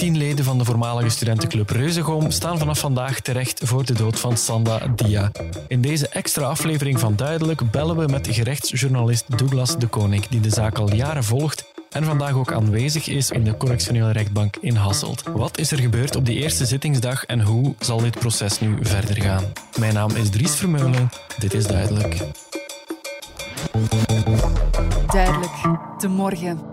Tien leden van de voormalige studentenclub Reuzegom staan vanaf vandaag terecht voor de dood van Sanda Dia. In deze extra aflevering van Duidelijk bellen we met gerechtsjournalist Douglas de Koning, die de zaak al jaren volgt en vandaag ook aanwezig is in de correctionele rechtbank in Hasselt. Wat is er gebeurd op die eerste zittingsdag en hoe zal dit proces nu verder gaan? Mijn naam is Dries Vermeulen. Dit is Duidelijk. Duidelijk. De morgen.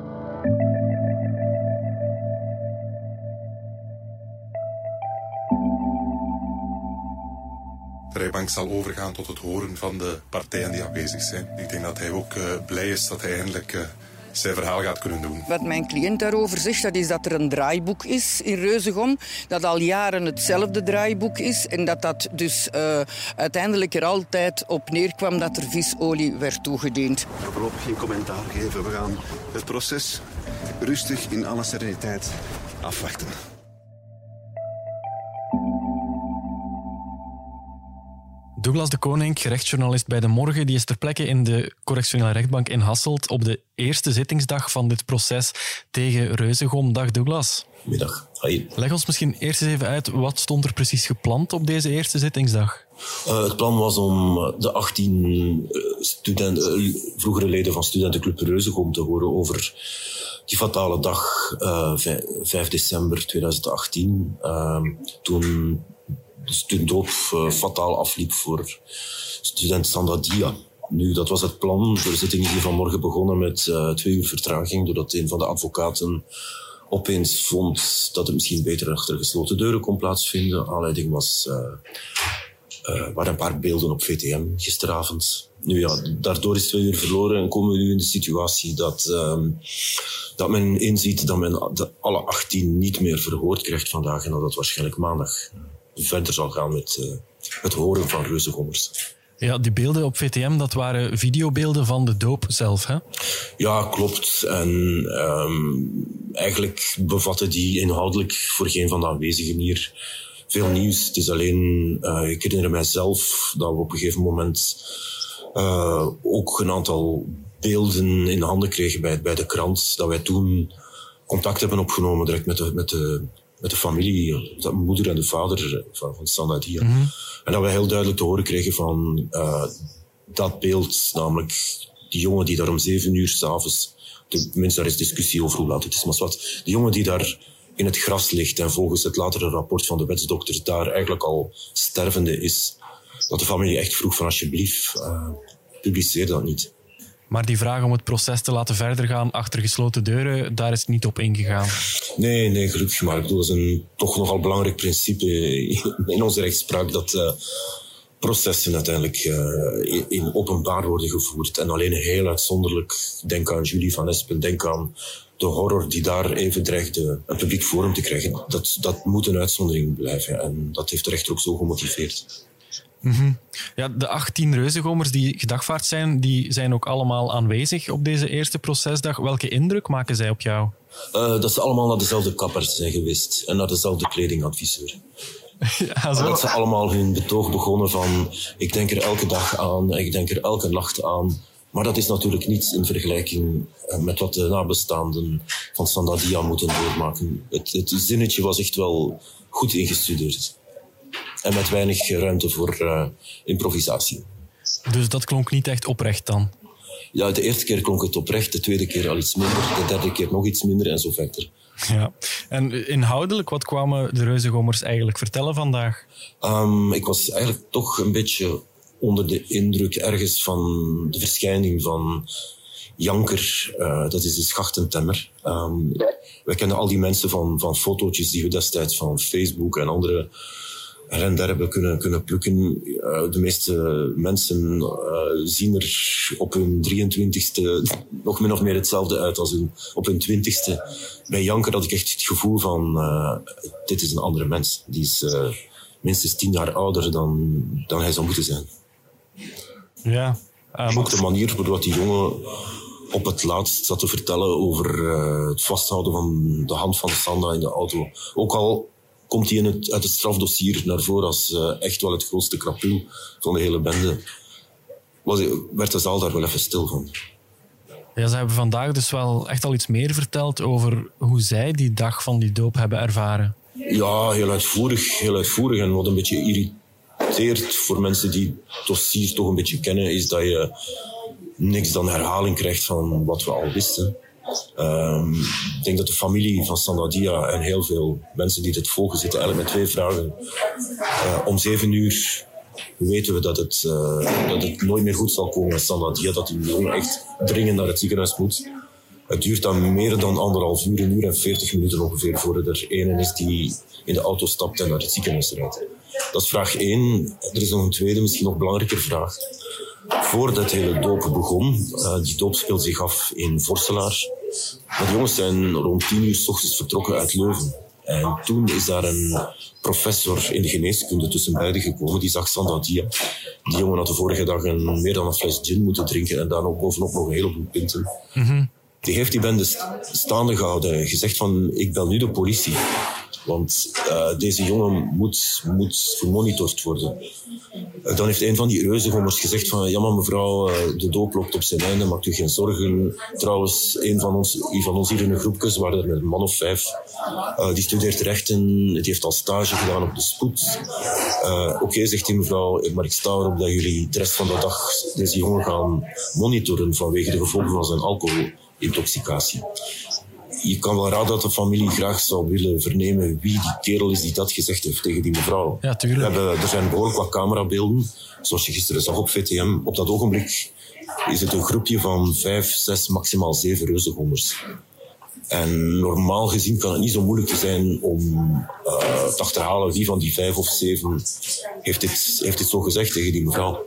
de rechtbank zal overgaan tot het horen van de partijen die aanwezig zijn. Ik denk dat hij ook uh, blij is dat hij eindelijk uh, zijn verhaal gaat kunnen doen. Wat mijn cliënt daarover zegt, dat is dat er een draaiboek is in Reuzegom. Dat al jaren hetzelfde draaiboek is. En dat dat dus uh, uiteindelijk er altijd op neerkwam dat er visolie werd toegediend. Voorlopig geen commentaar geven. We gaan het proces rustig in alle sereniteit afwachten. Douglas de Koning, gerechtsjournalist bij De Morgen, die is ter plekke in de correctionele rechtbank in Hasselt op de eerste zittingsdag van dit proces tegen Reuzegom. Dag Douglas. Middag. Hoi. Leg ons misschien eerst eens even uit, wat stond er precies gepland op deze eerste zittingsdag? Uh, het plan was om de 18 studenten, uh, vroegere leden van studentenclub Reuzegom te horen over die fatale dag, uh, 5, 5 december 2018. toen de dood uh, fataal afliep voor student Sandra Dia. Nu, dat was het plan. De zitting is hier vanmorgen begonnen met uh, twee uur vertraging, doordat een van de advocaten opeens vond dat het misschien beter achter gesloten deuren kon plaatsvinden. Aanleiding was, uh, uh, waren een paar beelden op VTM gisteravond. Nu ja, daardoor is twee uur verloren en komen we nu in de situatie dat, uh, dat men inziet dat men de, alle 18 niet meer verhoord krijgt vandaag en dat dat waarschijnlijk maandag verder zal gaan met uh, het horen van reuzengommers. Ja, die beelden op VTM, dat waren videobeelden van de doop zelf, hè? Ja, klopt. En um, eigenlijk bevatten die inhoudelijk voor geen van de aanwezigen hier veel nieuws. Het is alleen, uh, ik herinner mijzelf dat we op een gegeven moment uh, ook een aantal beelden in handen kregen bij, bij de krant. Dat wij toen contact hebben opgenomen direct met de, met de met de familie, de moeder en de vader van, van Standaard hier. Mm -hmm. En dat we heel duidelijk te horen kregen van uh, dat beeld, namelijk die jongen die daar om zeven uur s'avonds, tenminste daar is discussie over hoe laat het is, maar wat, die jongen die daar in het gras ligt en volgens het latere rapport van de wetsdokter daar eigenlijk al stervende is, dat de familie echt vroeg van alsjeblieft, uh, publiceer dat niet. Maar die vraag om het proces te laten verder gaan achter gesloten deuren, daar is niet op ingegaan. Nee, nee, gelukkig maar. Dat is een toch nogal belangrijk principe in onze rechtspraak dat uh, processen uiteindelijk uh, in openbaar worden gevoerd. En alleen heel uitzonderlijk, denk aan Julie van Espen, denk aan de horror die daar even dreigde een publiek forum te krijgen. Dat, dat moet een uitzondering blijven. En dat heeft de rechter ook zo gemotiveerd. Mm -hmm. Ja, de 18 reuzegomers die gedagvaard zijn, die zijn ook allemaal aanwezig op deze eerste procesdag. Welke indruk maken zij op jou? Uh, dat ze allemaal naar dezelfde kapper zijn geweest en naar dezelfde kledingadviseur. Ja, zo. Dat ze allemaal hun betoog begonnen van ik denk er elke dag aan, ik denk er elke nacht aan. Maar dat is natuurlijk niets in vergelijking met wat de nabestaanden van Sandadia moeten doormaken. Het, het zinnetje was echt wel goed ingestudeerd en met weinig ruimte voor uh, improvisatie. Dus dat klonk niet echt oprecht dan? Ja, de eerste keer klonk het oprecht, de tweede keer al iets minder, de derde keer nog iets minder en zo verder. Ja. En inhoudelijk, wat kwamen de Reuzegommers eigenlijk vertellen vandaag? Um, ik was eigenlijk toch een beetje onder de indruk ergens van de verschijning van Janker, uh, dat is de schachtentemmer. Um, wij kennen al die mensen van, van fotootjes die we destijds van Facebook en andere her en der hebben kunnen, kunnen plukken. De meeste mensen uh, zien er op hun 23ste nog min of meer hetzelfde uit als hun, op hun 20ste. Bij Janker had ik echt het gevoel van, uh, dit is een andere mens. Die is minstens tien jaar ouder dan, dan hij zou moeten zijn. Ja. Um, Ook de manier waarop die jongen op het laatst zat te vertellen over het vasthouden van de hand van Sanda in de auto. Ook al komt hij in het, uit het strafdossier naar voren als uh, echt wel het grootste krapul van de hele bende. was, werd de zaal daar wel even stil van. Ja, ze hebben vandaag dus wel echt al iets meer verteld over hoe zij die dag van die doop hebben ervaren. Ja, heel uitvoerig, heel uitvoerig. En wat een beetje irriteert voor mensen die het dossier toch een beetje kennen, is dat je niks dan herhaling krijgt van wat we al wisten. Um, ik denk dat de familie van Sandadia en heel veel mensen die dit volgen zitten eigenlijk met twee vragen. Uh, om zeven uur weten we dat het, uh, dat het nooit meer goed zal komen met Sandadia, dat die jongen echt dringend naar het ziekenhuis moet. Het duurt dan meer dan anderhalf uur, een uur en veertig minuten ongeveer, voordat er een is die in de auto stapt en naar het ziekenhuis rijdt. Dat is vraag één. Er is nog een tweede, misschien nog belangrijker vraag. Voordat het hele doop begon, uh, die doop speelt zich af in Vorselaar. De jongens zijn rond tien uur s ochtends vertrokken uit Leuven. En toen is daar een professor in de geneeskunde tussen beiden gekomen. Die zag Sandadia. Die jongen had de vorige dag een, meer dan een fles gin moeten drinken. En daar ook bovenop nog een heleboel pinten. Mm Die heeft die bende staande gehouden. Gezegd van, ik bel nu de politie. Want uh, deze jongen moet, moet gemonitord worden. Uh, dan heeft een van die reuzengommers gezegd van... Ja, maar mevrouw, uh, de doop loopt op zijn einde, maakt u geen zorgen. Trouwens, een van ons, een van ons hier in de groepjes, waar er een man of vijf... die studeert rechten, die heeft al stage gedaan op de spoed. Oké, zegt die mevrouw, maar ik sta erop dat jullie de rest van de dag deze jongen gaan monitoren vanwege de gevolgen van zijn alcoholintoxicatie je kan wel raden dat de familie graag zou willen vernemen wie die kerel is die dat gezegd heeft tegen die mevrouw. Ja, tuurlijk. We hebben, er zijn behoorlijk wat camerabeelden, zoals je gisteren zag op VTM. Op dat ogenblik is het een groepje van vijf, zes, maximaal zeven reuzengonders. En normaal gezien kan het niet zo moeilijk zijn om uh, te achterhalen wie van die vijf of zeven heeft dit, heeft dit zo gezegd tegen die mevrouw.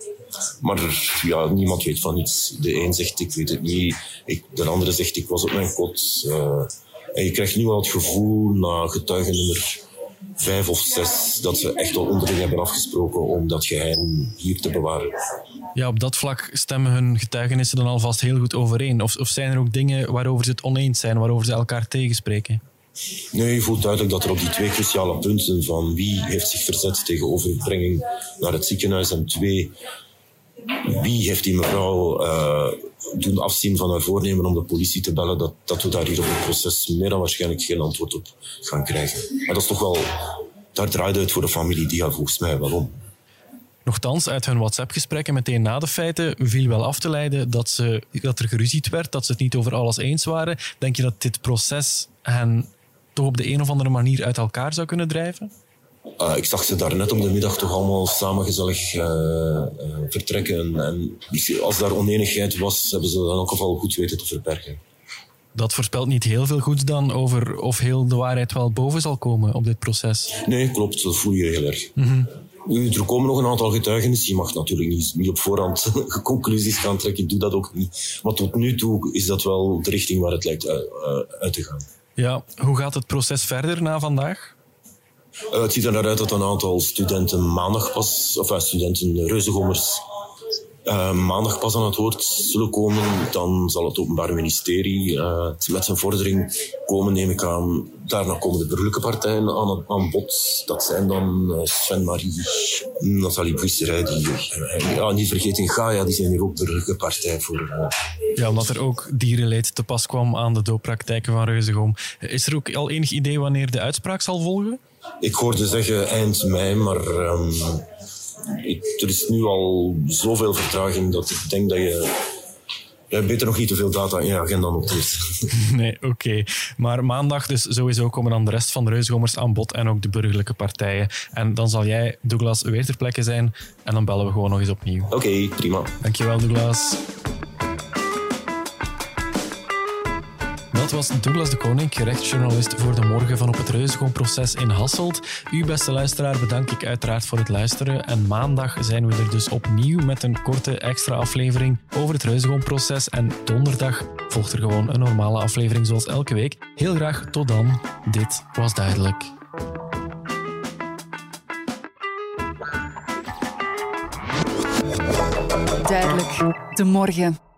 Maar ja, niemand weet van iets. De een zegt ik weet het niet, ik, de andere zegt ik was op mijn kot. Uh, en je krijgt nu al het gevoel na getuigen nummer vijf of zes dat ze echt al onderling hebben afgesproken om dat geheim hier te bewaren. Ja, op dat vlak stemmen hun getuigenissen dan alvast heel goed overeen. Of, of zijn er ook dingen waarover ze het oneens zijn, waarover ze elkaar tegenspreken? Nee, je voelt duidelijk dat er op die twee cruciale punten van wie heeft zich verzet tegen overbrenging naar het ziekenhuis en twee, wie heeft die mevrouw uh, doen afzien van haar voornemen om de politie te bellen, dat, dat we daar hier op het proces meer dan waarschijnlijk geen antwoord op gaan krijgen. Maar dat is toch wel, daar draait het voor de familie Dia volgens mij wel om. Nochtans, uit hun WhatsApp-gesprekken meteen na de feiten viel wel af te leiden dat, ze, dat er geruzied werd, dat ze het niet over alles eens waren. Denk je dat dit proces hen toch op de een of andere manier uit elkaar zou kunnen drijven? Uh, ik zag ze daar net om de middag toch allemaal samen gezellig uh, uh, vertrekken. En als daar oneenigheid was, hebben ze dat in elk geval goed weten te verbergen. Dat voorspelt niet heel veel goeds dan over of heel de waarheid wel boven zal komen op dit proces. Nee, klopt. Dat voel je heel erg. Mm -hmm. Er komen nog een aantal getuigenissen. Je mag natuurlijk niet, niet op voorhand conclusies gaan trekken. Ik doe dat ook niet. Maar tot nu toe is dat wel de richting waar het lijkt uit te gaan. Ja, hoe gaat het proces verder na vandaag? Uh, het ziet er naar uit dat een aantal studenten maandag pas, of uh, studenten reuzengommers, uh, maandag pas aan het woord zullen komen. Dan zal het Openbaar Ministerie met zijn vordering komen, neem ik aan. Daarna komen de burgerlijke partijen aan, aan bod. Dat zijn dan Sven-Marie, Nathalie Buisserij, die, ja, niet vergeten Gaia, die zijn hier ook burgerlijke partij voor. Ja, omdat er ook dierenleed te pas kwam aan de dooppraktijken van Reuzegom. Is er ook al enig idee wanneer de uitspraak zal volgen? Ik hoorde zeggen eind mei, maar um, ik, er is nu al zoveel vertraging dat ik denk dat je ja, beter nog niet te veel data in je agenda noteert. Nee, oké. Okay. Maar maandag dus sowieso komen dan de rest van de reusgommers aan bod en ook de burgerlijke partijen. En dan zal jij, Douglas, weer ter plekke zijn en dan bellen we gewoon nog eens opnieuw. Oké, okay, prima. Dankjewel, Douglas. Dat was Douglas de Koning, gerechtsjournalist voor de morgen van op het Reusgoonproces in Hasselt. U, beste luisteraar, bedank ik uiteraard voor het luisteren. En maandag zijn we er dus opnieuw met een korte extra aflevering over het Reusgoonproces. En donderdag volgt er gewoon een normale aflevering zoals elke week. Heel graag tot dan. Dit was duidelijk. Duidelijk. De morgen.